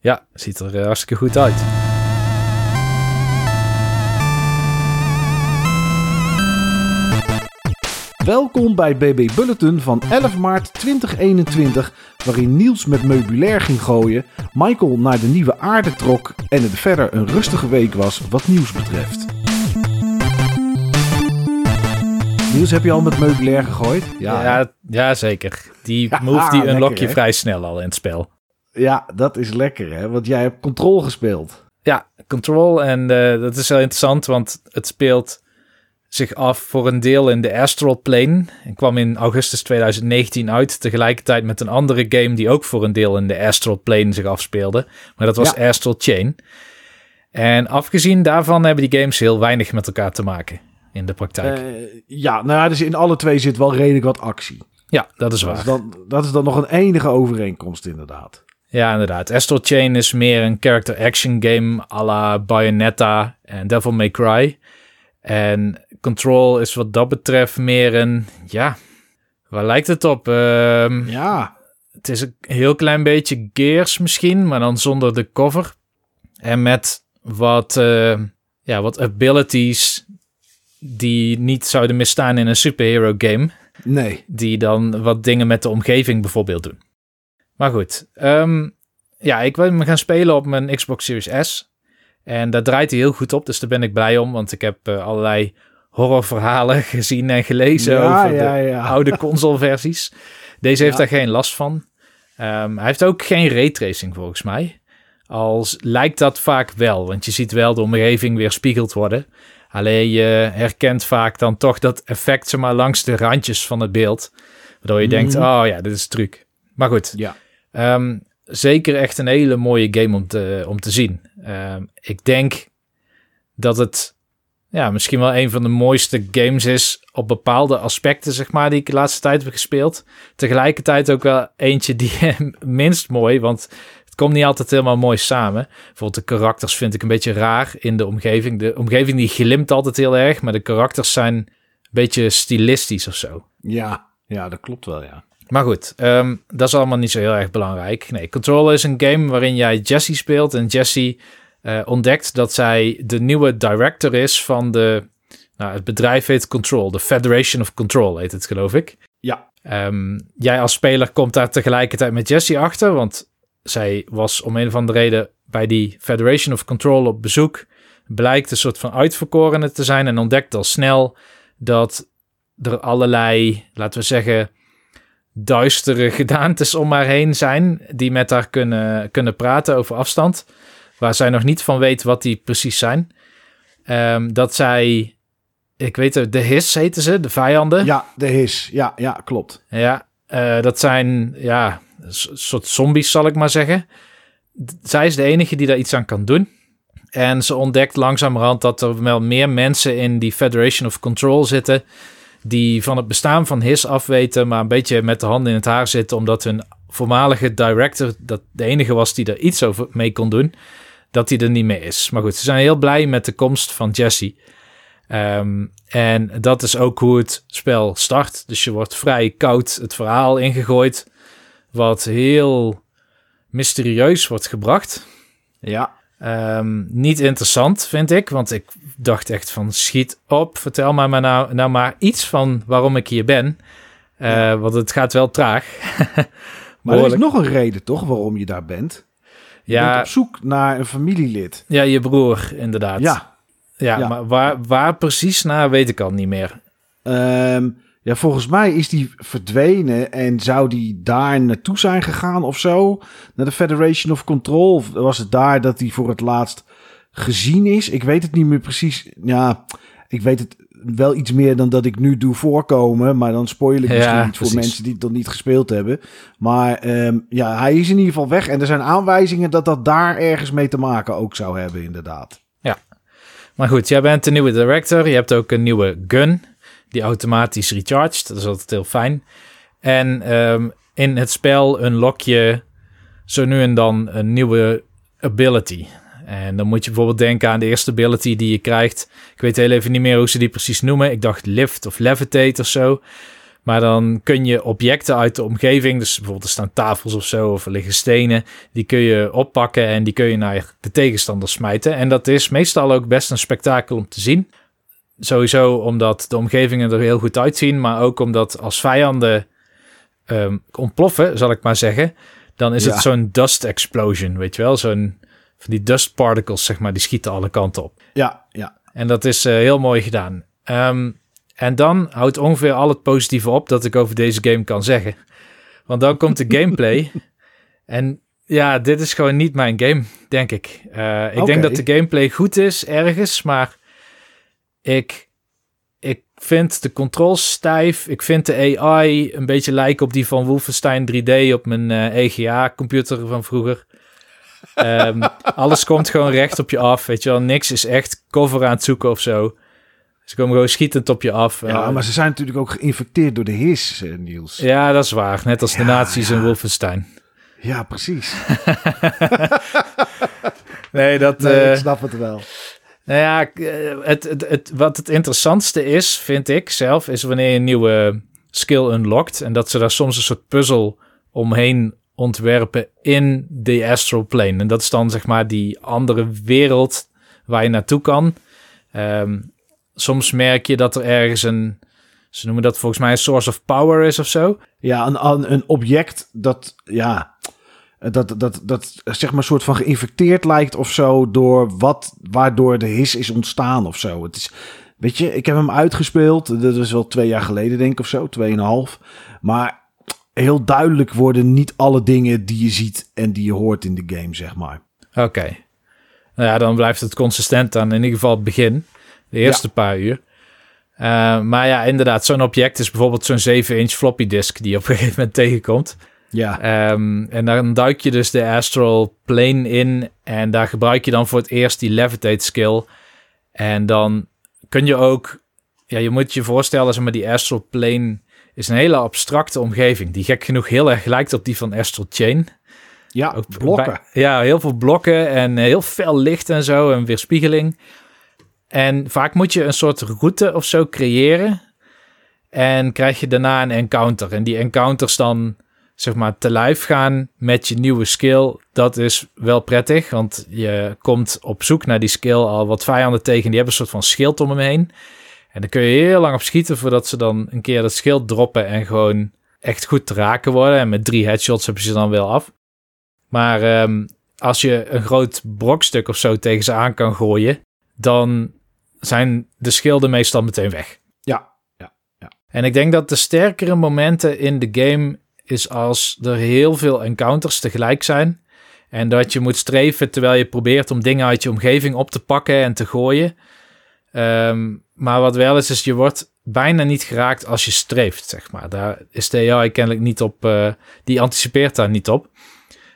Ja, ziet er eh, hartstikke goed uit. Welkom bij BB Bulletin van 11 maart 2021, waarin Niels met meubilair ging gooien, Michael naar de nieuwe aarde trok en het verder een rustige week was wat nieuws betreft. Niels, heb je al met meubilair gegooid? Ja, ja, ja, zeker. Die move die lekker, unlock je hè? vrij snel al in het spel. Ja, dat is lekker hè, want jij hebt Control gespeeld. Ja, Control. En eh, dat is heel interessant, want het speelt zich af voor een deel in de Astral Plane. En kwam in augustus 2019 uit, tegelijkertijd met een andere game die ook voor een deel in de Astral Plane zich afspeelde. Maar dat was Ja. Astral Chain. En afgezien daarvan hebben die games heel weinig met elkaar te maken in de praktijk. Eh, ja, nou ja, dus in alle twee zit wel redelijk wat actie. ja, dat is Dat waar. is, dan, dat is dan nog een enige overeenkomst inderdaad. Ja, inderdaad. Astral Chain is meer een character action game à la Bayonetta en Devil May Cry. En Control is wat dat betreft meer een, ja, waar lijkt het op? Ehm, Ja, Het is een heel klein beetje Gears misschien, maar dan zonder de cover. En met wat, eh, ja, wat abilities die niet zouden misstaan in een superhero game nee. die dan wat dingen met de omgeving bijvoorbeeld doen. Maar goed, ehm, ja, ik wil hem gaan spelen op mijn Xbox Series S. En daar draait hij heel goed op, dus daar ben ik blij om, want ik heb eh, allerlei horrorverhalen gezien en gelezen Ja, over ja, de ja. oude consoleversies. Deze heeft daar geen last van. Ehm, hij heeft ook geen raytracing volgens mij. Als lijkt dat vaak wel, want je ziet wel de omgeving weer spiegeld worden. Alleen je herkent vaak dan toch dat effect zeg maar, langs de randjes van het beeld. Waardoor je denkt, Mhm. oh ja, dit is truc. Maar goed, Ja. Ehm, zeker echt een hele mooie game om te, om te zien. Ehm, ik denk dat het ja, misschien wel een van de mooiste games is op bepaalde aspecten, zeg maar, die ik de laatste tijd heb gespeeld. Tegelijkertijd ook wel eentje die minst mooi, want komt niet altijd helemaal mooi samen. Bijvoorbeeld de karakters vind ik een beetje raar in de omgeving. De omgeving die glimt altijd heel erg, maar de karakters zijn een beetje stilistisch of zo. Ja, ja, dat klopt wel, ja. Maar goed, ehm, dat is allemaal niet zo heel erg belangrijk. Nee, Control is een game waarin jij Jessie speelt. En Jessie eh, ontdekt dat zij de nieuwe director is van de... Nou, het bedrijf heet Control. De Federation of Control heet het, geloof ik. Ja. Ehm, jij als speler komt daar tegelijkertijd met Jessie achter. Want zij was om een of andere reden bij die Federation of Control op bezoek. Blijkt een soort van uitverkorene te zijn. En ontdekt al snel dat er allerlei, laten we zeggen duistere gedaantes om haar heen zijn. Die met haar kunnen, kunnen praten over afstand. Waar zij nog niet van weet wat die precies zijn. Ehm, dat zij, ik weet het, de His heten ze, de vijanden. Ja, de his. Ja, ja, klopt. Ja, eh, dat zijn ja, een soort zombies, zal ik maar zeggen. Zij is de enige die daar iets aan kan doen. En ze ontdekt langzamerhand dat er wel meer mensen in die Federation of Control zitten. die van het bestaan van HIS afweten, maar een beetje met de handen in het haar zitten. omdat hun voormalige director, dat de enige was die er iets over mee kon doen, dat hij er niet meer is. Maar goed, ze zijn heel blij met de komst van Jesse. Ehm, en dat is ook hoe het spel start. Dus je wordt vrij koud het verhaal ingegooid. Wat heel mysterieus wordt gebracht. Ja. Ehm, niet interessant, vind ik. Want ik dacht echt van schiet op. Vertel mij maar nou, nou maar iets van waarom ik hier ben. Eh, Want het gaat wel traag. Maar er is nog een reden, toch, waarom je daar bent. Je bent op zoek naar een familielid. ja, je broer inderdaad. Ja. ja, ja. maar waar, waar precies naar weet ik al niet meer. Ehm, ja, volgens mij is die verdwenen en zou die daar naartoe zijn gegaan of zo. Naar de Federation of Control. Of was het daar dat hij voor het laatst gezien is? Ik weet het niet meer precies. Ja, ik weet het wel iets meer dan dat ik nu doe voorkomen. Maar dan spoil ik Ja, misschien iets voor mensen die het nog niet gespeeld hebben. Maar ehm, ja, hij is in ieder geval weg. En er zijn aanwijzingen dat dat daar ergens mee te maken ook zou hebben, inderdaad. Maar goed, jij bent de nieuwe director. Je hebt ook een nieuwe gun die automatisch recharged. Dat is altijd heel fijn. En ehm, in het spel unlock je zo nu en dan een nieuwe ability. En dan moet je bijvoorbeeld denken aan de eerste ability die je krijgt. Ik weet heel even niet meer hoe ze die precies noemen. Ik dacht lift of levitate of zo. Maar dan kun je objecten uit de omgeving, dus bijvoorbeeld er staan tafels of zo, of er liggen stenen, die kun je oppakken en die kun je naar de tegenstander smijten. En dat is meestal ook best een spektakel om te zien. Sowieso omdat de omgevingen er heel goed uitzien, maar ook omdat als vijanden ehm, ontploffen, zal ik maar zeggen, dan is Ja. het zo'n dust explosion, weet je wel? Zo'n van die dust particles, zeg maar, die schieten alle kanten op. Ja, ja. En dat is eh, heel mooi gedaan. Ehm, en dan houdt ongeveer al het positieve op dat ik over deze game kan zeggen. Want dan komt de gameplay. en ja, dit is gewoon niet mijn game, denk ik. Eh, ik denk dat de gameplay goed is ergens, maar ik, ik vind de controls stijf. Ik vind de AI een beetje lijken op die van Wolfenstein 3D op mijn eh, EGA-computer van vroeger. Ehm, alles komt gewoon recht op je af, weet je wel. Niks is echt cover aan het zoeken of zo. Ze komen gewoon schietend op je af. Ja, Eh, maar ze zijn natuurlijk ook geïnfecteerd door de his, eh, Niels. Ja, ja, dat is waar. Net als de Ja, nazi's in ja. Wolfenstein. precies. Nee, dat... Nee, eh, ik snap het wel. Nou ja, eh, het, het, het, wat het interessantste is, vind ik zelf, is wanneer je een nieuwe skill unlockt. En dat ze daar soms een soort puzzel omheen ontwerpen in de astral plane. En dat is dan zeg maar die andere wereld waar je naartoe kan. Ehm, soms merk je dat er ergens een, ze noemen dat volgens mij een source of power is of zo. Ja, een, een object dat, ja, dat, dat, dat zeg maar een soort van geïnfecteerd lijkt of zo door wat, waardoor de his is ontstaan of zo. Het is, weet je, ik heb hem uitgespeeld, dat is wel twee jaar geleden denk ik of zo, tweeënhalf. Maar heel duidelijk worden niet alle dingen die je ziet en die je hoort in de game, zeg maar. Oké. Nou ja, dan blijft het consistent aan in ieder geval het begin. De eerste paar uur. Eh, maar ja, inderdaad, zo'n object is bijvoorbeeld zo'n 7-inch floppy disk die je op een gegeven moment tegenkomt. Ja, Ehm, en dan duik je dus de astral plane in en daar gebruik je dan voor het eerst die levitate skill. En dan kun je ook, ja, je moet je voorstellen, zeg maar, die astral plane is een hele abstracte omgeving die gek genoeg heel erg lijkt op die van Astral Chain. ja Ook blokken. bij- ja, heel veel blokken en heel fel licht en zo en weerspiegeling. En vaak moet je een soort route of zo creëren. En krijg je daarna een encounter. En die encounters dan, zeg maar, te lijf gaan met je nieuwe skill. Dat is wel prettig, want je komt op zoek naar die skill al wat vijanden tegen. Die hebben een soort van schild om hem heen. En dan kun je heel lang op schieten voordat ze dan een keer dat schild droppen en gewoon echt goed te raken worden. En met drie headshots heb je ze dan wel af. Maar ehm, als je een groot brokstuk of zo tegen ze aan kan gooien, dan zijn de schilden meestal meteen weg. Ja, ja, ja. En ik denk dat de sterkere momenten in de game is als er heel veel encounters tegelijk zijn. En dat je moet streven terwijl je probeert om dingen uit je omgeving op te pakken en te gooien. Ehm, maar wat wel is, is je wordt bijna niet geraakt als je streeft, zeg maar. Daar is de AI kennelijk niet op, eh, die anticipeert daar niet op.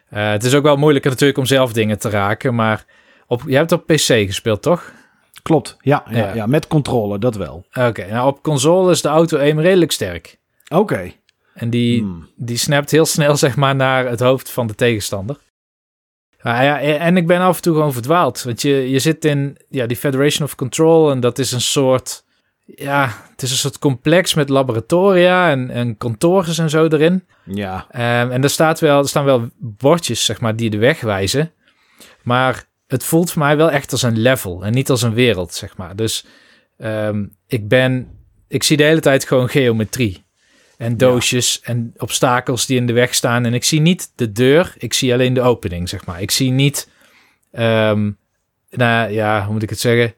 Eh, het is ook wel moeilijker natuurlijk om zelf dingen te raken, maar op, je hebt op PC gespeeld, toch? Klopt. Ja, ja, Ja. ja. met controle, dat wel. Oké, nou op console is de auto-aim redelijk sterk. Oké. En die, Hmm. die snapt heel snel, zeg maar, naar het hoofd van de tegenstander. Ja, en ik ben af en toe gewoon verdwaald. Want je, je zit in ja, die Federation of Control en dat is een soort... Ja, het is een soort complex met laboratoria en, en kantoren en zo erin. Ja, Ehm, en er, staat wel, er staan wel bordjes, zeg maar, die de weg wijzen. Maar het voelt voor mij wel echt als een level en niet als een wereld, zeg maar. Dus ehm, ik ben... Ik zie de hele tijd gewoon geometrie. En doosjes en obstakels die in de weg staan. En ik zie niet de deur, ik zie alleen de opening, zeg maar. Ik zie niet... ehm, nou ja, hoe moet ik het zeggen?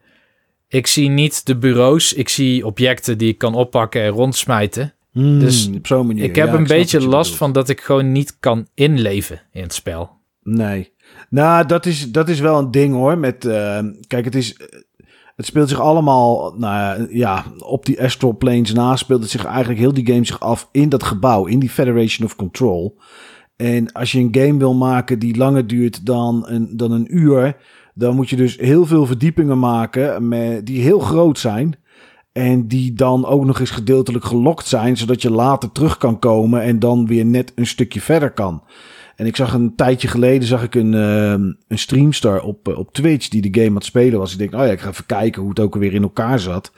Ik zie niet de bureaus. Ik zie objecten die ik kan oppakken en rondsmijten. Hmm, Dus op zo'n manier. Ik heb Ja, een beetje last bedoelt. van dat ik gewoon niet kan inleven in het spel. Nee. Nou, dat is, dat is wel een ding hoor. Met, eh, kijk, het is. Het speelt zich allemaal, nou ja, op die astral planes na speelt het zich eigenlijk heel die game zich af in dat gebouw, in die Federation of Control. En als je een game wil maken die langer duurt dan een, dan een uur, dan moet je dus heel veel verdiepingen maken met, die heel groot zijn. En die dan ook nog eens gedeeltelijk gelokt zijn, zodat je later terug kan komen en dan weer net een stukje verder kan. En ik zag een tijdje geleden zag ik een, ehm, een streamstar op, eh, op Twitch die de game het spelen was. Ik denk, oh ja, ik ga even kijken hoe het ook weer in elkaar zat.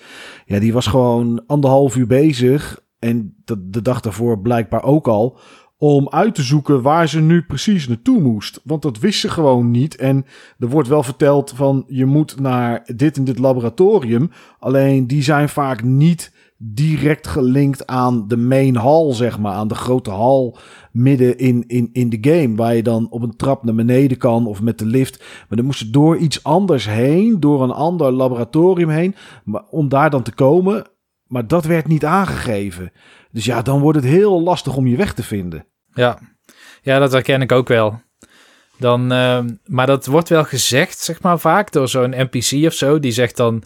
Ja, die was gewoon anderhalf uur bezig en de, de dag daarvoor blijkbaar ook al, om uit te zoeken waar ze nu precies naartoe moest. Want dat wist ze gewoon niet. En er wordt wel verteld van je moet naar dit en dit laboratorium. Alleen die zijn vaak niet direct gelinkt aan de main hall, zeg maar. Aan de grote hal midden in, in, in de game. Waar je dan op een trap naar beneden kan of met de lift. Maar dan moest je door iets anders heen, door een ander laboratorium heen. Maar om daar dan te komen. Maar dat werd niet aangegeven. Dus ja, dan wordt het heel lastig om je weg te vinden. Ja, ja dat herken ik ook wel. Dan, uh, maar dat wordt wel gezegd, zeg maar, vaak door zo'n NPC of zo. Die zegt dan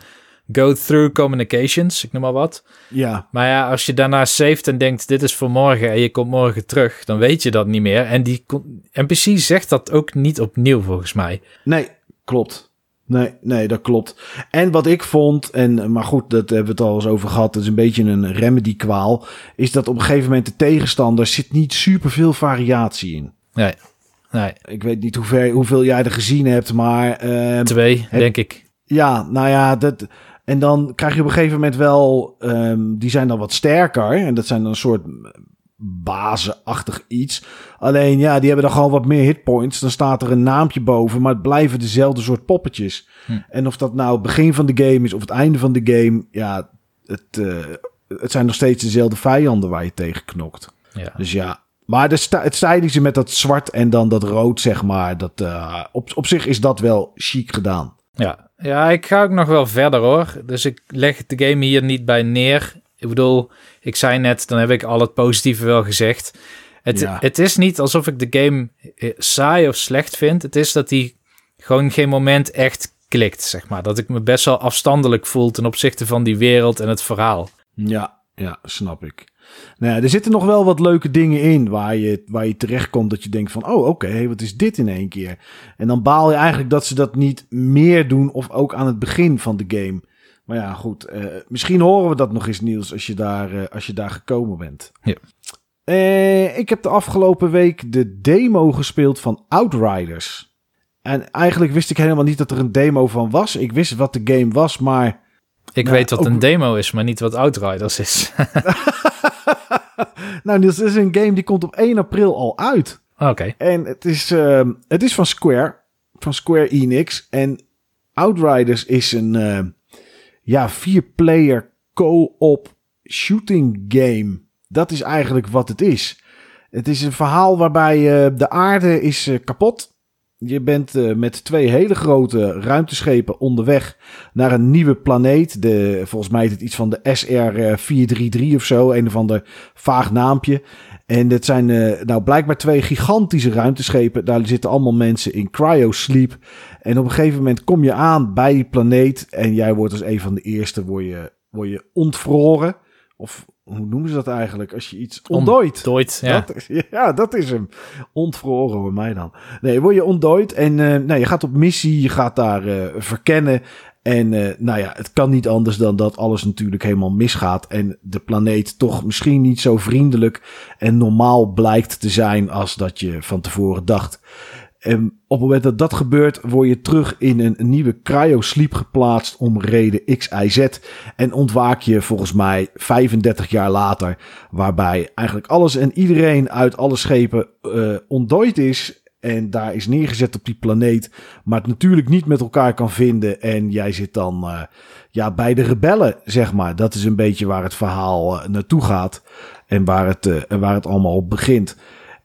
go through communications, ik noem maar wat. Ja. Maar ja, als je daarna saved en denkt, dit is voor morgen en je komt morgen terug, dan weet je dat niet meer. En die NPC zegt dat ook niet opnieuw, volgens mij. Nee, klopt. Nee, nee, dat klopt. En wat ik vond, en maar goed, dat hebben we het al eens over gehad, dat is een beetje een remedy-kwaal, is dat op een gegeven moment de tegenstander zit niet super veel variatie in. Nee, nee. Ik weet niet hoe ver, hoeveel jij er gezien hebt, maar... Uh, Twee, denk ik. Ja, nou ja, dat... En dan krijg je op een gegeven moment wel, um, die zijn dan wat sterker. En dat zijn dan een soort bazenachtig iets. Alleen ja, die hebben dan gewoon wat meer hitpoints. Dan staat er een naampje boven, maar het blijven dezelfde soort poppetjes. Hm. En of dat nou het begin van de game is of het einde van de game, ja, het, uh, het zijn nog steeds dezelfde vijanden waar je tegen knokt. Ja. Dus ja, maar de sta het stylische met dat zwart en dan dat rood, zeg maar, dat, uh, op, op zich is dat wel chic gedaan. Ja. ja, ik ga ook nog wel verder hoor. Dus ik leg de game hier niet bij neer. Ik bedoel, ik zei net, dan heb ik al het positieve wel gezegd. Het, het is niet alsof ik de game eh, saai of slecht vind. Het is dat die gewoon geen moment echt klikt, zeg maar. Dat ik me best wel afstandelijk voel ten opzichte van die wereld en het verhaal. Ja, ja, snap ik. Nou ja, er zitten nog wel wat leuke dingen in waar je, waar je terechtkomt dat je denkt van, oh oké, wat is dit in één keer? En dan baal je eigenlijk dat ze dat niet meer doen of ook aan het begin van de game. Maar ja, goed. Uh, misschien horen we dat nog eens, Niels, als je daar, uh, als je daar gekomen bent. Ja. Uh, ik heb de afgelopen week de demo gespeeld van Outriders. En eigenlijk wist ik helemaal niet dat er een demo van was. Ik wist wat de game was, maar... Ik nou, weet wat ook... een demo is, maar niet wat Outriders is. nou, Niels, is een game die komt op 1 april al uit. Oké. Okay. En het is, uh, het is van Square, van Square Enix. En Outriders is een ja, vier-player co-op shooting game. Dat is eigenlijk wat het is. Het is een verhaal waarbij uh, de aarde is uh, kapot. Je bent uh, met twee hele grote ruimteschepen onderweg naar een nieuwe planeet. De, volgens mij is het iets van de SR-433 of zo. Een of ander vaag naampje. En dit zijn nou blijkbaar twee gigantische ruimteschepen. Daar zitten allemaal mensen in cryo-sleep. En op een gegeven moment kom je aan bij die planeet. En jij wordt als een van de eerste word je, word je ontvroren. Of hoe noemen ze dat eigenlijk? Als je iets ontdooit. Ontdooit, ja. Dat, ja, dat is hem. Ontvroren bij mij dan. Nee, word je ontdooid. En uh, nou, je gaat op missie. Je gaat daar uh, verkennen. En uh, nou ja, het kan niet anders dan dat alles natuurlijk helemaal misgaat. En de planeet toch misschien niet zo vriendelijk en normaal blijkt te zijn als dat je van tevoren dacht. En op het moment dat dat gebeurt, word je terug in een, nieuwe cryo-sleep geplaatst om reden X, Y, Z. En ontwaak je volgens mij 35 jaar later, waarbij eigenlijk alles en iedereen uit alle schepen uh, ontdooid is. En daar is neergezet op die planeet, maar het natuurlijk niet met elkaar kan vinden. En jij zit dan uh, ja, bij de rebellen, zeg maar. Dat is een beetje waar het verhaal uh, naartoe gaat en waar het, waar het allemaal begint.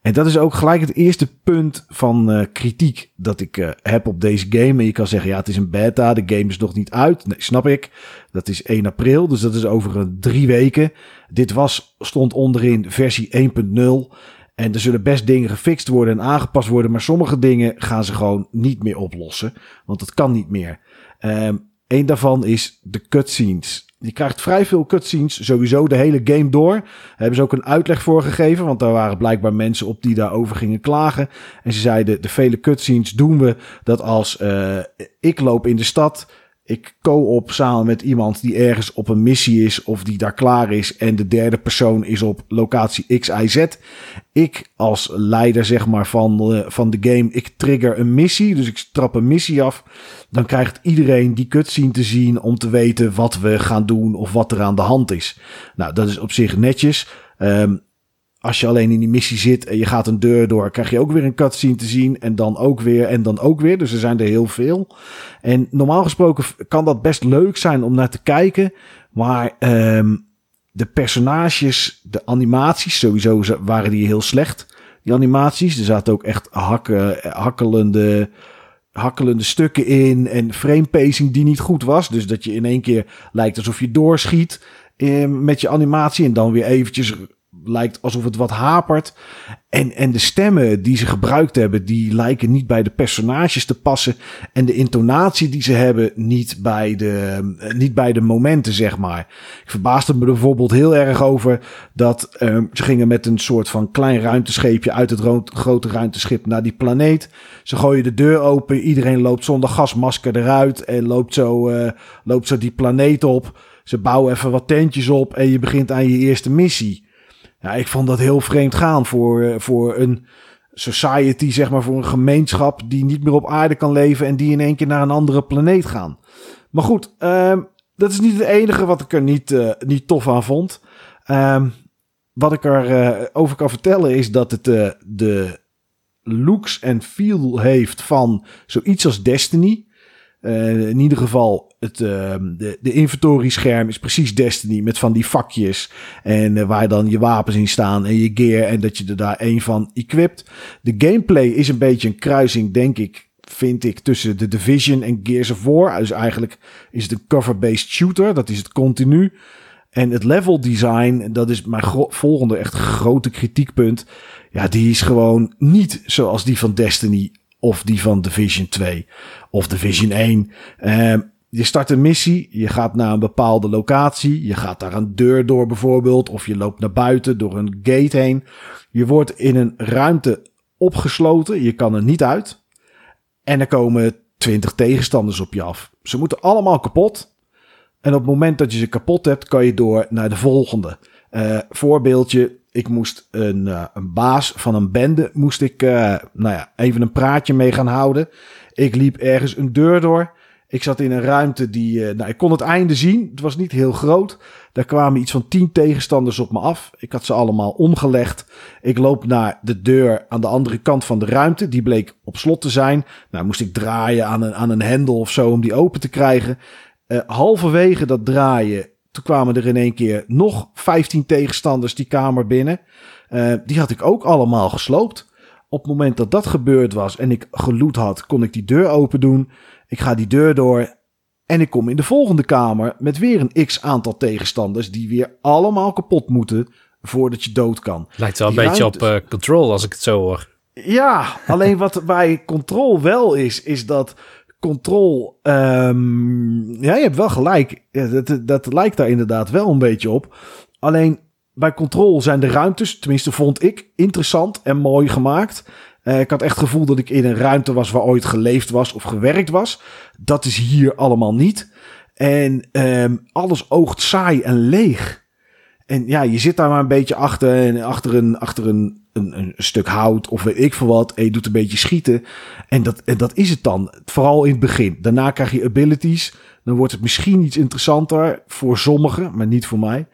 En dat is ook gelijk het eerste punt van uh, kritiek dat ik uh, heb op deze game. En je kan zeggen, ja, het is een beta, de game is nog niet uit. Nee, snap ik. Dat is 1 april, dus dat is over een drie weken. Dit was, stond onderin versie 1.0. En er zullen best dingen gefixt worden en aangepast worden. Maar sommige dingen gaan ze gewoon niet meer oplossen. Want het kan niet meer. Um, Eén daarvan is de cutscenes. Je krijgt vrij veel cutscenes, sowieso de hele game door. Daar hebben ze ook een uitleg voor gegeven, want daar waren blijkbaar mensen op die daarover gingen klagen. En ze zeiden, de vele cutscenes doen we dat als uh, ik loop in de stad ik co-op samen met iemand die ergens op een missie is of die daar klaar is. En de derde persoon is op locatie X, Y, Z. Ik als leider zeg maar van, van de game, ik trigger een missie. Dus ik trap een missie af. Dan krijgt iedereen die cutscene te zien om te weten wat we gaan doen of wat er aan de hand is. Nou, dat is op zich netjes. Um, als je alleen in die missie zit en je gaat een deur door, krijg je ook weer een cutscene te zien. En dan ook weer en dan ook weer. Dus er zijn er heel veel. En normaal gesproken kan dat best leuk zijn om naar te kijken. Maar um, de personages, de animaties, sowieso waren die heel slecht. Die animaties. Er zaten ook echt hakken, hakkelende, hakkelende stukken in. En framepacing die niet goed was. Dus dat je in één keer lijkt alsof je doorschiet ehm, met je animatie. En dan weer eventjes lijkt alsof het wat hapert. En, en de stemmen die ze gebruikt hebben, die lijken niet bij de personages te passen. En de intonatie die ze hebben, niet bij de, eh, niet bij de momenten, zeg maar. Ik verbaasde me bijvoorbeeld heel erg over dat uh, ze gingen met een soort van klein ruimtescheepje uit het grote ruimteschip naar die planeet. Ze gooien de deur open, iedereen loopt zonder gasmasker eruit en loopt zo, uh, loopt zo die planeet op. Ze bouwen even wat tentjes op en je begint aan je eerste missie. Ja, ik vond dat heel vreemd gaan voor, eh, voor een society, zeg maar, voor een gemeenschap die niet meer op aarde kan leven en die in één keer naar een andere planeet gaan. Maar goed, uh, dat is niet het enige wat ik er niet, uh, niet tof aan vond. Uh, wat ik er uh, over kan vertellen is dat het de looks en feel heeft van zoiets als Destiny. In ieder geval, het, uh, de, de inventory scherm is precies Destiny met van die vakjes. En uh, waar dan je wapens in staan en je gear en dat je er daar één van equipt. De gameplay is een beetje een kruising, denk ik, vind ik, tussen de Division en Gears of War. Dus eigenlijk is het een cover-based shooter, dat is het continu. En het level design, dat is mijn volgende echt grote kritiekpunt. Ja, die is gewoon niet zoals die van Destiny of die van Division 2 of Division 1. Uh, ehm, je start een missie, je gaat naar een bepaalde locatie, je gaat daar een deur door bijvoorbeeld, of je loopt naar buiten door een gate heen. Je wordt in een ruimte opgesloten, je kan er niet uit. En er komen 20 tegenstanders op je af. Ze moeten allemaal kapot. En op het moment dat je ze kapot hebt, kan je door naar de volgende. Uh, voorbeeldje, ik moest een, uh, een baas van een bende, moest ik uh, nou ja, even een praatje mee gaan houden. Ik liep ergens een deur door. Ik zat in een ruimte die, uh, nou, ik kon het einde zien. Het was niet heel groot. Daar kwamen iets van tien tegenstanders op me af. Ik had ze allemaal omgelegd. Ik loop naar de deur aan de andere kant van de ruimte. Die bleek op slot te zijn. Nou, moest ik draaien aan een, aan een hendel of zo om die open te krijgen. Uh, halverwege dat draaien toen kwamen er in één keer nog 15 tegenstanders die kamer binnen. Uh, die had ik ook allemaal gesloopt. Op het moment dat dat gebeurd was en ik geloot had, kon ik die deur open doen. Ik ga die deur door en ik kom in de volgende kamer met weer een x aantal tegenstanders die weer allemaal kapot moeten voordat je dood kan. Lijkt wel een beetje op uh, Control als ik het zo hoor. Ja, alleen wat bij Control wel is, is dat Control. Um, ja, je hebt wel gelijk. Dat, dat lijkt daar inderdaad wel een beetje op. Alleen bij Control zijn de ruimtes, tenminste vond ik, interessant en mooi gemaakt. Uh, ik had echt het gevoel dat ik in een ruimte was waar ooit geleefd was of gewerkt was. Dat is hier allemaal niet. En um, alles oogt saai en leeg. En ja, je zit daar maar een beetje achter, en achter, een, achter een, een, een stuk hout of weet ik veel wat. En je doet een beetje schieten. En dat, en dat is het dan. Vooral in het begin. Daarna krijg je abilities. Dan wordt het misschien iets interessanter voor sommigen, maar niet voor mij.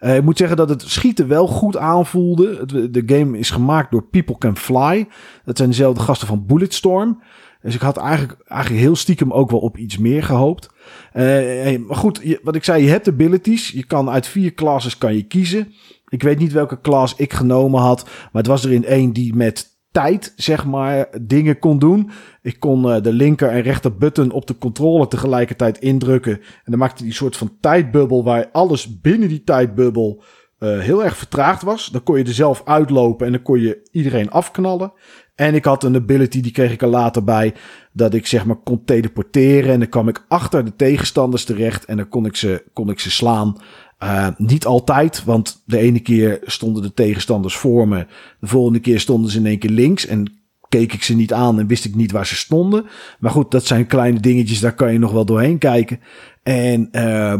Uh, ik moet zeggen dat het schieten wel goed aanvoelde. de game is gemaakt door People Can Fly. Dat zijn dezelfde gasten van Bulletstorm. Dus ik had eigenlijk, eigenlijk heel stiekem ook wel op iets meer gehoopt. Uh, maar goed, je, wat ik zei, je hebt abilities. Je kan uit vier classes kan je kiezen. Ik weet niet welke class ik genomen had. Maar het was er in één die met tijd, zeg maar, dingen kon doen. Ik kon uh, de linker en rechter button op de controller tegelijkertijd indrukken. En dan maakte die soort van tijdbubbel waar alles binnen die tijdbubbel uh, heel erg vertraagd was. Dan kon je er zelf uitlopen en dan kon je iedereen afknallen. En ik had een ability, die kreeg ik er later bij, dat ik zeg maar kon teleporteren. En dan kwam ik achter de tegenstanders terecht en dan kon ik ze, kon ik ze slaan. Uh, niet altijd, want de ene keer stonden de tegenstanders voor me. De volgende keer stonden ze in één keer links. En keek ik ze niet aan en wist ik niet waar ze stonden. Maar goed, dat zijn kleine dingetjes, daar kan je nog wel doorheen kijken. En, uh,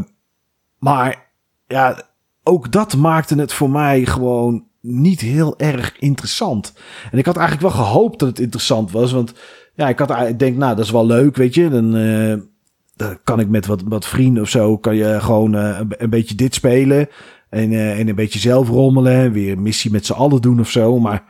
maar ja, ook dat maakte het voor mij gewoon niet heel erg interessant. En ik had eigenlijk wel gehoopt dat het interessant was, want ja, ik had ik denk, nou, dat is wel leuk, weet je. Dan, uh, dan kan ik met wat, wat vrienden of zo, kan je gewoon uh, een, een, beetje dit spelen. En, uh, en een beetje zelf rommelen. Weer een missie met z'n allen doen of zo. Maar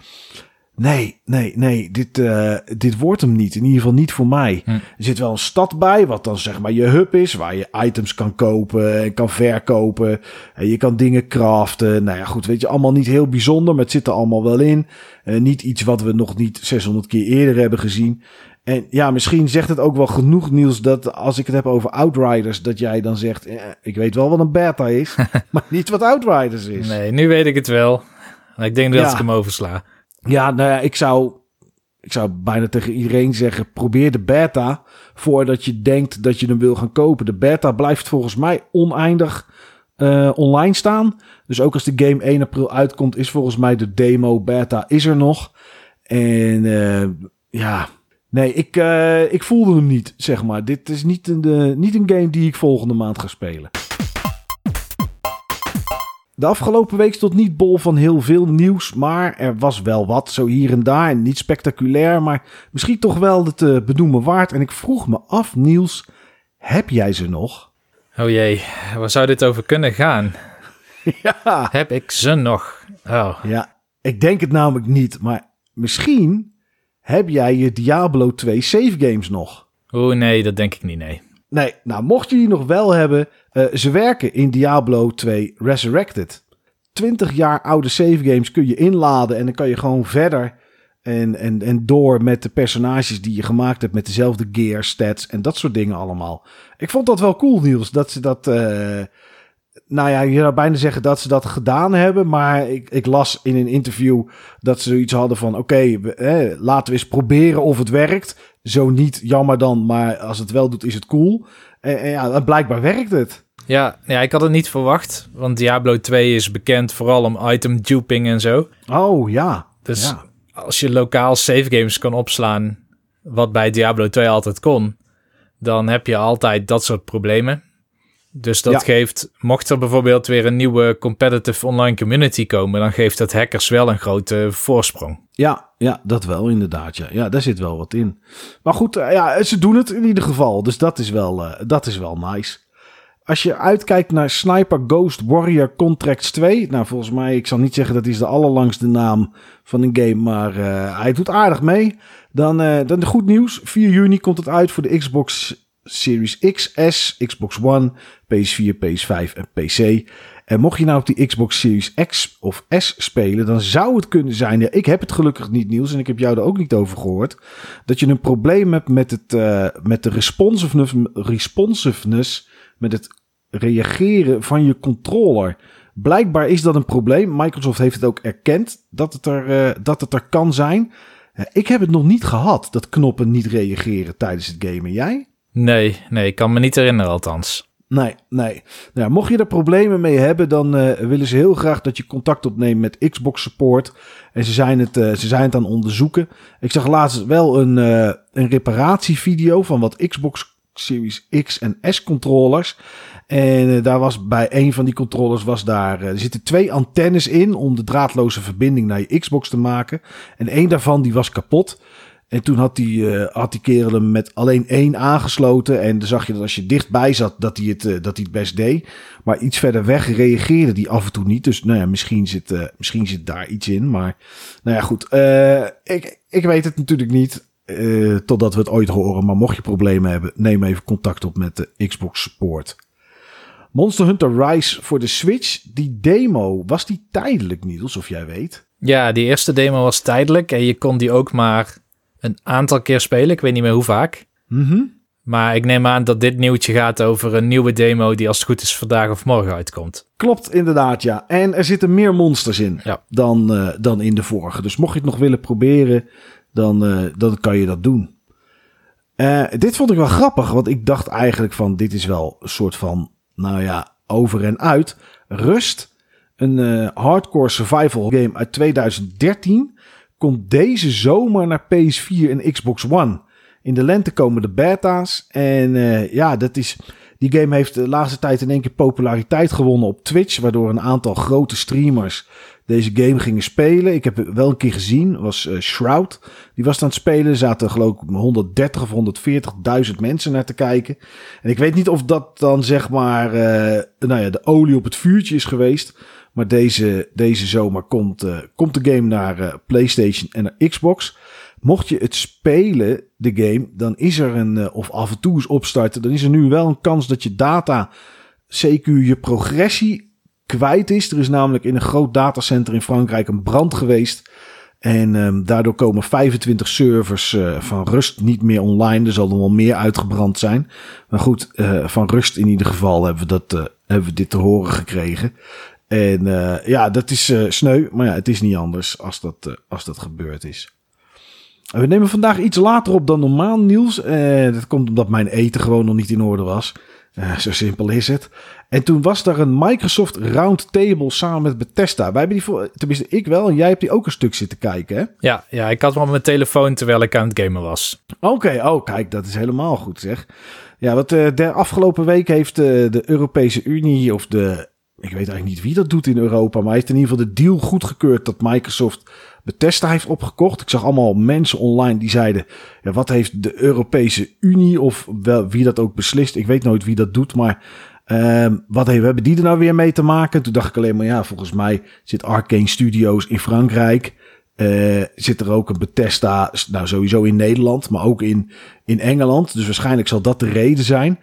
nee, nee, nee. Dit, uh, dit wordt hem niet. In ieder geval niet voor mij. Hm. Er zit wel een stad bij, wat dan zeg maar je hub is. Waar je items kan kopen en kan verkopen. En je kan dingen craften. Nou ja, goed. Weet je, allemaal niet heel bijzonder. Maar het zit er allemaal wel in. Uh, niet iets wat we nog niet 600 keer eerder hebben gezien. En ja, misschien zegt het ook wel genoeg, Niels, dat als ik het heb over Outriders, dat jij dan zegt, eh, ik weet wel wat een beta is, maar niet wat Outriders is. Nee, nu weet ik het wel. Ik denk dat ja. ik hem oversla. Ja, nou ja, ik zou, ik zou bijna tegen iedereen zeggen, probeer de beta voordat je denkt dat je hem wil gaan kopen. De beta blijft volgens mij oneindig uh, online staan. Dus ook als de game 1 april uitkomt, is volgens mij de demo beta is er nog. En uh, ja, Nee, ik, uh, ik voelde hem niet, zeg maar. Dit is niet een, de, niet een game die ik volgende maand ga spelen. De afgelopen week stond niet bol van heel veel nieuws, maar er was wel wat, zo hier en daar. En niet spectaculair, maar misschien toch wel het uh, benoemen waard. En ik vroeg me af, Niels, heb jij ze nog? Oh jee, waar zou dit over kunnen gaan? ja. Heb ik ze nog? Oh. Ja, ik denk het namelijk niet, maar misschien heb jij je Diablo 2 save games nog? Oeh, nee, dat denk ik niet, nee. Nee, nou mocht je die nog wel hebben, uh, ze werken in Diablo 2 Resurrected. 20 jaar oude save games kun je inladen en dan kan je gewoon verder en, en, en door met de personages die je gemaakt hebt met dezelfde gear, stats en dat soort dingen allemaal. Ik vond dat wel cool, Niels, dat ze dat... Uh, nou ja, je zou bijna zeggen dat ze dat gedaan hebben. Maar ik, ik las in een interview dat ze zoiets hadden van... oké, okay, laten we eens proberen of het werkt. Zo niet, jammer dan. Maar als het wel doet, is het cool. En, en ja, blijkbaar werkt het. Ja, ja, ik had het niet verwacht. Want Diablo 2 is bekend vooral om item duping en zo. Oh, ja. Dus ja. als je lokaal save games kan opslaan... wat bij Diablo 2 altijd kon... dan heb je altijd dat soort problemen. Dus dat ja. geeft, mocht er bijvoorbeeld weer een nieuwe competitive online community komen, dan geeft dat hackers wel een grote voorsprong. Ja, ja, dat wel inderdaad. Ja, ja daar zit wel wat in. Maar goed, ja, ze doen het in ieder geval. Dus dat is wel, uh, dat is wel nice. Als je uitkijkt naar Sniper Ghost Warrior Contracts 2. Nou, volgens mij, ik zal niet zeggen dat is de allerlangste naam van een game. Maar uh, hij doet aardig mee. Dan, uh, dan de goed nieuws. 4 juni komt het uit voor de Xbox Series X, S, Xbox One, PS4, PS5 en PC. En mocht je nou op die Xbox Series X of S spelen, dan zou het kunnen zijn. Ja, ik heb het gelukkig niet, Niels, en ik heb jou er ook niet over gehoord. Dat je een probleem hebt met, het, uh, met de responsiveness, responsiveness, met het reageren van je controller. Blijkbaar is dat een probleem. Microsoft heeft het ook erkend dat het er, uh, dat het er kan zijn. Ik heb het nog niet gehad, dat knoppen niet reageren tijdens het gamen. Jij? Nee, nee, ik kan me niet herinneren althans. Nee, nee. Nou, mocht je er problemen mee hebben, dan uh, willen ze heel graag dat je contact opneemt met Xbox Support. En ze zijn het, uh, ze zijn het aan het onderzoeken. Ik zag laatst wel een, uh, een reparatievideo van wat Xbox Series X en S controllers. En daar was bij een van die controllers was daar. zitten twee antennes in om de draadloze verbinding naar je Xbox te maken. En één daarvan die was kapot. En toen had die, uh, had die kerel hem met alleen één aangesloten. En dan zag je dat als je dichtbij zat, dat hij het, uh, dat hij het best deed. Maar iets verder weg reageerde die af en toe niet. Dus nou ja, misschien zit, uh, misschien zit daar iets in. Maar nou ja, goed. ik, ik weet het natuurlijk niet. totdat we het ooit horen. Maar mocht je problemen hebben, neem even contact op met de Xbox Support. Monster Hunter Rise voor de Switch. Die demo, was die tijdelijk, Niels, of jij weet? Ja, die eerste demo was tijdelijk. En je kon die ook maar een aantal keer spelen. Ik weet niet meer hoe vaak. Mm Maar ik neem aan dat dit nieuwtje gaat over een nieuwe demo die als het goed is vandaag of morgen uitkomt. Klopt, inderdaad, ja. En er zitten meer monsters in ja. dan, uh, dan in de vorige. Dus mocht je het nog willen proberen, dan, uh, dan kan je dat doen. Uh, dit vond ik wel grappig, want ik dacht eigenlijk van dit is wel een soort van, nou ja, over en uit. Rust, een hardcore survival game uit 2013 komt deze zomer naar PS4 en Xbox One. In de lente komen de beta's. En uh, ja, dat is. Die game heeft de laatste tijd in één keer populariteit gewonnen op Twitch. Waardoor een aantal grote streamers deze game gingen spelen. Ik heb wel een keer gezien. was uh, Shroud. Die was aan het spelen. Er zaten geloof ik 130 of 140.000 mensen naar te kijken. En ik weet niet of dat dan zeg maar uh, nou ja, de olie op het vuurtje is geweest. Maar deze, deze zomer komt, uh, komt de game naar PlayStation en naar Xbox. Mocht je het spelen, de game, dan is er een, of af en toe eens opstarten, dan is er nu wel een kans dat je data, CQ, je progressie kwijt is. Er is namelijk in een groot datacenter in Frankrijk een brand geweest. En um, daardoor komen 25 servers uh, van Rust niet meer online. Er zal er wel meer uitgebrand zijn. Maar goed, uh, van Rust in ieder geval hebben we, dat, uh, hebben we dit te horen gekregen. En ja, dat is sneu. Maar ja, het is niet anders als dat, als dat gebeurd is. We nemen vandaag iets later op dan normaal, Niels. dat komt omdat mijn eten gewoon nog niet in orde was. Uh, zo simpel is het. En toen was er een Microsoft Roundtable samen met Bethesda. Wij hebben die voor, tenminste ik wel, en jij hebt die ook een stuk zitten kijken, hè? Ja, ja ik had wel mijn telefoon terwijl ik aan het gamen was. Oké, oh kijk, dat is helemaal goed zeg. Ja, wat uh, de afgelopen week heeft uh, de Europese Unie of de, ik weet eigenlijk niet wie dat doet in Europa, maar heeft in ieder geval de deal goedgekeurd dat Microsoft Bethesda heeft opgekocht. Ik zag allemaal mensen online die zeiden: ja, wat heeft de Europese Unie of wel, wie dat ook beslist? Ik weet nooit wie dat doet, maar uh, wat hebben die er nou weer mee te maken? Toen dacht ik alleen maar: ja, volgens mij zit Arcane Studios in Frankrijk. Uh, zit er ook een Bethesda, nou sowieso in Nederland, maar ook in, in Engeland. Dus waarschijnlijk zal dat de reden zijn.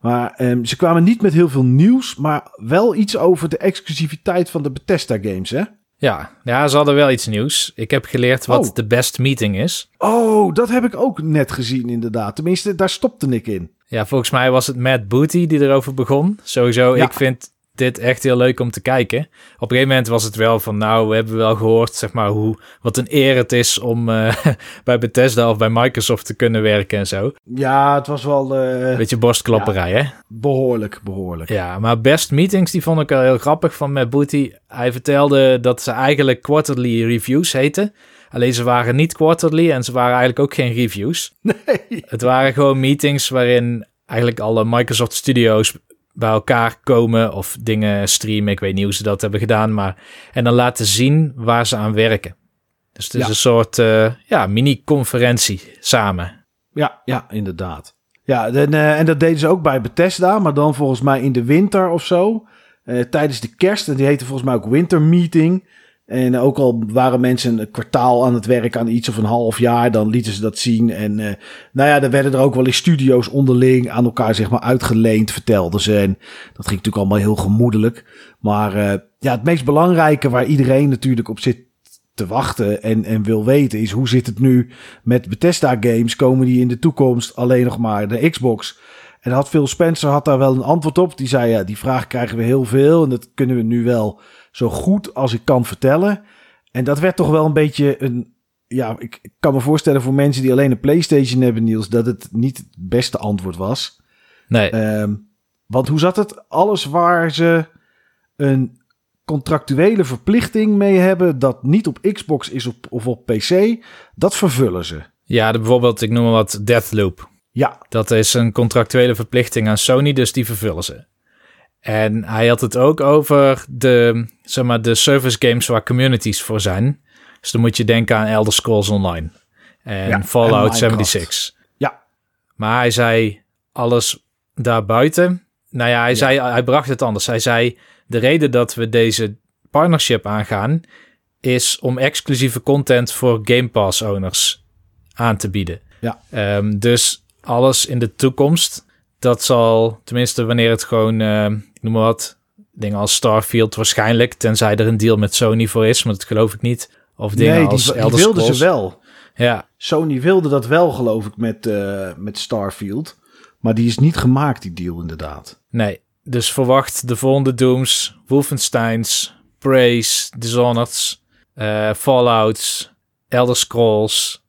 Maar um, ze kwamen niet met heel veel nieuws, maar wel iets over de exclusiviteit van de Bethesda games, hè? Ja, ja, ze hadden wel iets nieuws. Ik heb geleerd wat oh. de best meeting is. Oh, dat heb ik ook net gezien inderdaad. Tenminste, daar stopte ik in. Ja, volgens mij was het Matt Booty die erover begon. Sowieso, ik vind dit echt heel leuk om te kijken. Op een gegeven moment was het wel van, nou, we hebben wel gehoord, zeg maar, hoe, wat een eer het is om uh, bij Bethesda of bij Microsoft te kunnen werken en zo. Ja, het was wel... Uh, Beetje borstklapperij, hè? Behoorlijk, behoorlijk. Ja, maar best meetings, die vond ik wel heel grappig van Matt Booty. Hij vertelde dat ze eigenlijk quarterly reviews heten. Alleen ze waren niet quarterly en ze waren eigenlijk ook geen reviews. Nee. Het waren gewoon meetings waarin eigenlijk alle Microsoft Studios bij elkaar komen of dingen streamen. Ik weet niet hoe ze dat hebben gedaan, maar en dan laten zien waar ze aan werken. Dus het is een soort uh, ja, mini-conferentie samen. Ja, ja, inderdaad. Ja, en, uh, en dat deden ze ook bij Bethesda, maar dan volgens mij in de winter of zo. Uh, tijdens de kerst. En die heette volgens mij ook Winter Meeting. En ook al waren mensen een kwartaal aan het werk aan iets of een half jaar, dan lieten ze dat zien. En uh, nou ja, dan werden er ook wel in studio's onderling aan elkaar zeg maar uitgeleend, vertelden ze. En dat ging natuurlijk allemaal heel gemoedelijk. Maar uh, ja, het meest belangrijke waar iedereen natuurlijk op zit te wachten en, en wil weten is hoe zit het nu met Bethesda games? Komen die in de toekomst alleen nog maar de Xbox? En had Phil Spencer had daar wel een antwoord op. Die zei ja, die vraag krijgen we heel veel en dat kunnen we nu wel zo goed als ik kan vertellen. En dat werd toch wel een beetje een. Ja, ik, kan me voorstellen voor mensen die alleen een PlayStation hebben, Niels, dat het niet het beste antwoord was. Nee. Um, want hoe zat het? Alles waar ze een contractuele verplichting mee hebben dat niet op Xbox is op, of op PC, dat vervullen ze. Ja, de, bijvoorbeeld, ik noem maar wat Deathloop. Ja. Dat is een contractuele verplichting aan Sony, dus die vervullen ze. En hij had het ook over de, zeg maar, de service games waar communities voor zijn. Dus dan moet je denken aan Elder Scrolls Online en Fallout 76. Ja. Maar hij zei alles daarbuiten. Nou ja, hij, zei, hij bracht het anders. Hij zei, de reden dat we deze partnership aangaan... is om exclusieve content voor Game Pass owners aan te bieden. Ja. Um, dus alles in de toekomst dat zal, tenminste wanneer het gewoon, uh, noem maar wat, dingen als Starfield waarschijnlijk, tenzij er een deal met Sony voor is, maar dat geloof ik niet. Of dingen nee, als die, die wilden ze wel. Ja. Sony wilde dat wel, geloof ik, met, uh, met Starfield. Maar die is niet gemaakt, die deal inderdaad. Nee, dus verwacht de volgende Dooms, Wolfensteins, Praise, Dishonored's, uh, Fallouts, Elder Scrolls,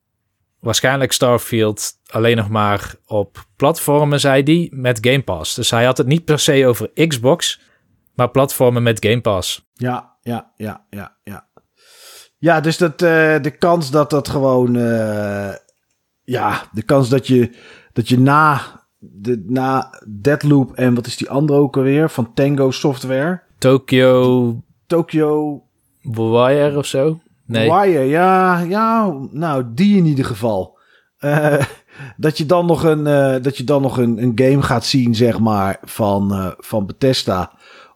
waarschijnlijk Starfield alleen nog maar op platformen, zei hij, met Game Pass. Dus hij had het niet per se over Xbox, maar platformen met Game Pass. Ja, ja, ja, ja, ja. Ja, dus dat, uh, de kans dat dat gewoon... Uh, ja, de kans dat je, dat je na, de, na Deadloop en wat is die andere ook alweer? Van Tango Software. Tokyo... Tokyo... Wire of zo? Nee. Wire, ja, ja, nou, die in ieder geval. Uh, dat je dan nog een, uh, dat je dan nog een, een game gaat zien, zeg maar, van, uh, van Bethesda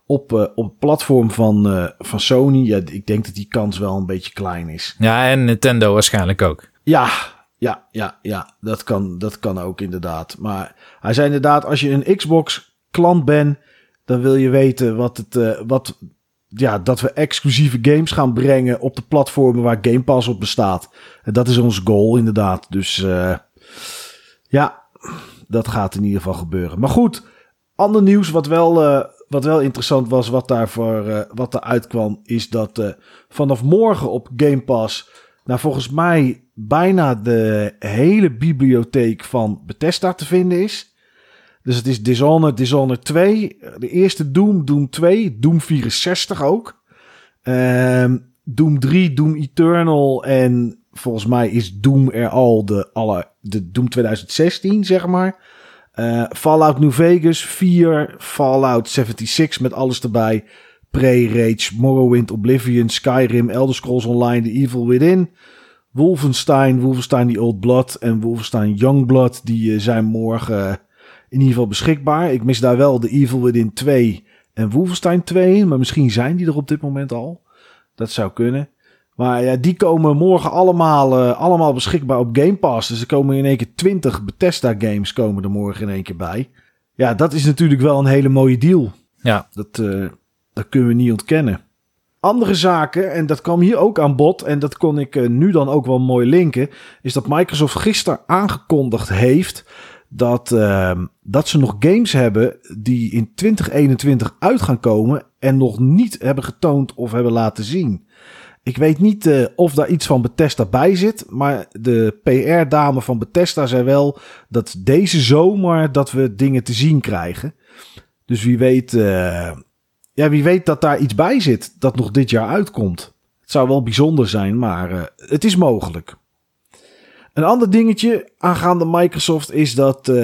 op, uh, op het platform van, van Sony. Ja, ik denk dat die kans wel een beetje klein is. Ja, en Nintendo waarschijnlijk ook. Ja, ja, ja, ja. Dat kan, dat kan ook inderdaad. Maar hij zei inderdaad, als je een Xbox klant bent, dan wil je weten wat het, wat, ja, dat we exclusieve games gaan brengen op de platformen waar Game Pass op bestaat. En dat is ons goal inderdaad. Dus uh, ja, dat gaat in ieder geval gebeuren. Maar goed, ander nieuws wat wel, uh, wat wel interessant was, wat, daarvoor, uh, wat eruit kwam, is dat vanaf morgen op Game Pass, nou volgens mij bijna de hele bibliotheek van Bethesda te vinden is. Dus het is Dishonored, Dishonored 2. De eerste Doom, Doom 2. Doom 64 ook. Um, Doom 3, Doom Eternal. En volgens mij is Doom er al de, alle, de Doom 2016, zeg maar. Uh, Fallout New Vegas 4. Fallout 76 met alles erbij. Pre-Rage, Morrowind, Oblivion, Skyrim, Elder Scrolls Online, The Evil Within. Wolfenstein, Wolfenstein The Old Blood en Wolfenstein Youngblood. Die uh, zijn morgen in ieder geval beschikbaar. Ik mis daar wel de Evil Within 2 en Wolfenstein 2 maar misschien zijn die er op dit moment al. Dat zou kunnen. Maar ja, die komen morgen allemaal, uh, allemaal beschikbaar op Game Pass. Dus er komen in één keer 20 Bethesda games komen er morgen in één keer bij. Ja, dat is natuurlijk wel een hele mooie deal. Ja. Dat, uh, dat kunnen we niet ontkennen. Andere zaken, en dat kwam hier ook aan bod, en dat kon ik uh, nu dan ook wel mooi linken, is dat Microsoft gisteren aangekondigd heeft dat, uh, dat ze nog games hebben die in 2021 uit gaan komen en nog niet hebben getoond of hebben laten zien. Ik weet niet uh, of daar iets van Bethesda bij zit, maar de PR-dame van Bethesda zei wel dat deze zomer dat we dingen te zien krijgen. Dus wie weet, uh, ja, wie weet dat daar iets bij zit dat nog dit jaar uitkomt. Het zou wel bijzonder zijn, maar uh, het is mogelijk. Een ander dingetje aangaande Microsoft is dat uh,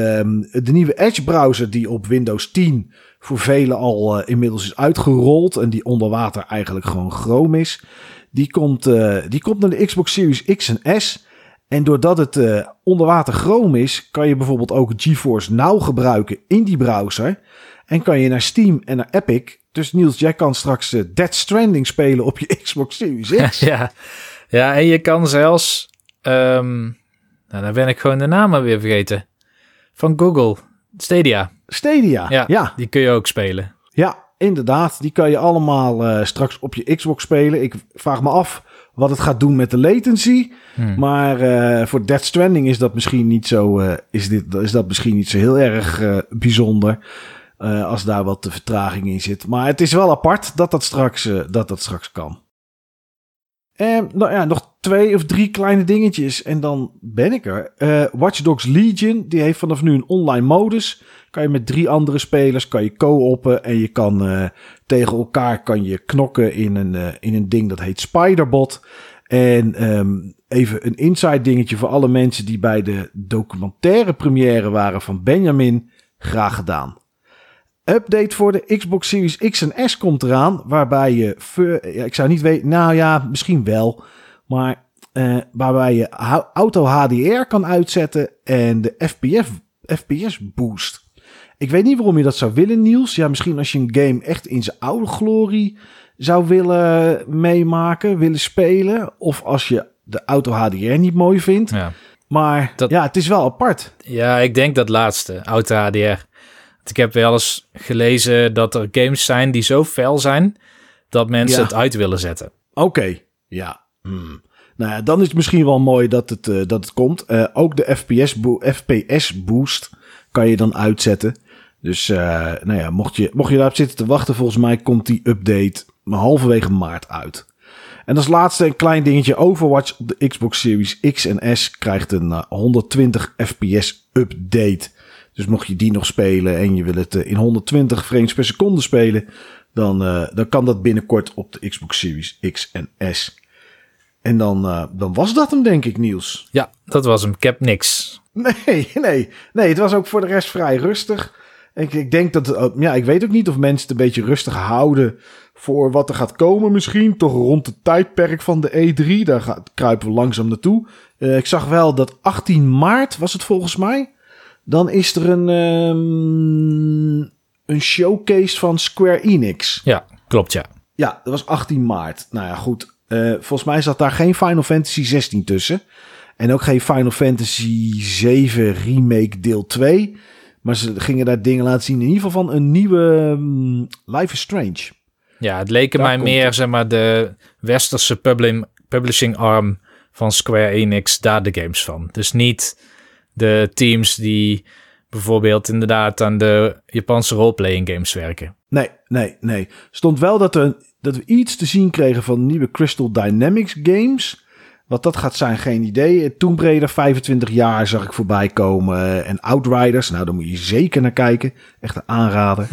de nieuwe Edge browser die op Windows 10 voor velen al inmiddels is uitgerold en die onder water eigenlijk gewoon Chrome is, die komt, uh, die komt naar de Xbox Series X en S. En doordat het uh, onder water Chrome is, kan je bijvoorbeeld ook GeForce Now gebruiken in die browser. En kan je naar Steam en naar Epic. Dus Niels, jij kan straks Dead Stranding spelen op je Xbox Series X. ja, ja en je kan zelfs um nou, dan ben ik gewoon de naam weer vergeten. Van Google. Stadia. Stadia, ja, ja. Die kun je ook spelen. Ja, inderdaad. Die kan je allemaal uh, straks op je Xbox spelen. Ik vraag me af wat het gaat doen met de latency. Hmm. Maar uh, voor Death Stranding is dat misschien niet zo, uh, is dit, is dat misschien niet zo heel erg bijzonder. als daar wat de vertraging in zit. Maar het is wel apart dat dat straks, dat dat straks kan. En nou ja, nog twee of drie kleine dingetjes en dan ben ik er. Watch Dogs Legion, die heeft vanaf nu een online modus. Kan je met drie andere spelers, kan je co-oppen en je kan uh, tegen elkaar kan je knokken in een, uh, in een ding dat heet Spiderbot. En um, even een inside dingetje voor alle mensen die bij de documentaire première waren van Benjamin. Graag gedaan. Update voor de Xbox Series X en S komt eraan. Waarbij je. Ik zou niet weten. Nou ja, misschien wel. Maar uh, waarbij je auto HDR kan uitzetten. En de FPS boost. Ik weet niet waarom je dat zou willen, Niels. Ja, misschien als je een game echt in zijn oude glorie zou willen meemaken, willen spelen. Of als je de auto HDR niet mooi vindt. Ja. Maar dat, ja, het is wel apart. Ja, ik denk dat laatste, auto HDR. Ik heb wel eens gelezen dat er games zijn die zo fel zijn dat mensen het uit willen zetten. Oké, ja. Hmm. Nou ja, dan is het misschien wel mooi dat het, uh, dat het komt. Uh, ook de FPS, bo FPS boost kan je dan uitzetten. Dus uh, nou ja, mocht je, mocht je daarop zitten te wachten, volgens mij komt die update halverwege maart uit. En als laatste een klein dingetje. Overwatch op de Xbox Series X en S krijgt een 120 FPS update. Dus mocht je die nog spelen en je wil het eh, in 120 frames per seconde spelen, dan, dan kan dat binnenkort op de Xbox Series X en S. En dan, dan was dat hem, denk ik, Niels. Ja, dat was hem. Ik heb niks. Nee, nee. Nee, het was ook voor de rest vrij rustig. Ik, ik denk dat, ja, ik weet ook niet of mensen het een beetje rustig houden voor wat er gaat komen misschien. Toch rond het tijdperk van de E3. Daar gaat, kruipen we langzaam naartoe. Uh, ik zag wel dat 18 maart was het volgens mij. Dan is er een, um, een showcase van Square Enix. Ja, klopt ja. Ja, dat was 18 maart. Nou ja, goed. Uh, volgens mij zat daar geen Final Fantasy 16 tussen. En ook geen Final Fantasy 7 Remake deel 2. Maar ze gingen daar dingen laten zien. In ieder geval van een nieuwe um, Life is Strange. Ja, het leken mij meer, zeg maar, de westerse publishing arm van Square Enix daar de games van. Dus niet de teams die bijvoorbeeld inderdaad aan de Japanse roleplaying games werken. Nee, nee, nee. Stond wel dat, er, dat we iets te zien kregen van nieuwe Crystal Dynamics games. Wat dat gaat zijn, geen idee. Tomb Raider 25 jaar zag ik voorbij komen. En Outriders, nou daar moet je zeker naar kijken. Echt een aanrader.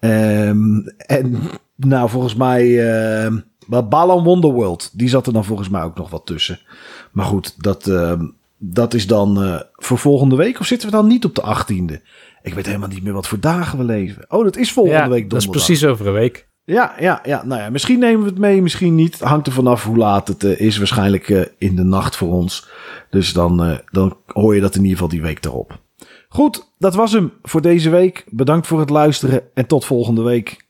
um, en nou, volgens mij... Uh, Balan Wonderworld, die zat er dan volgens mij ook nog wat tussen. Maar goed, dat, uh, dat is dan uh, voor volgende week. Of zitten we dan niet op de 18e? Ik weet helemaal niet meer wat voor dagen we leven. Oh, dat is volgende ja, week donderdag. dat is precies over een week. Ja, ja, ja. Nou ja, misschien nemen we het mee, misschien niet. Hangt er vanaf hoe laat het uh, is. Waarschijnlijk uh, in de nacht voor ons. Dus dan, uh, dan hoor je dat in ieder geval die week erop. Goed, dat was hem voor deze week. Bedankt voor het luisteren en tot volgende week.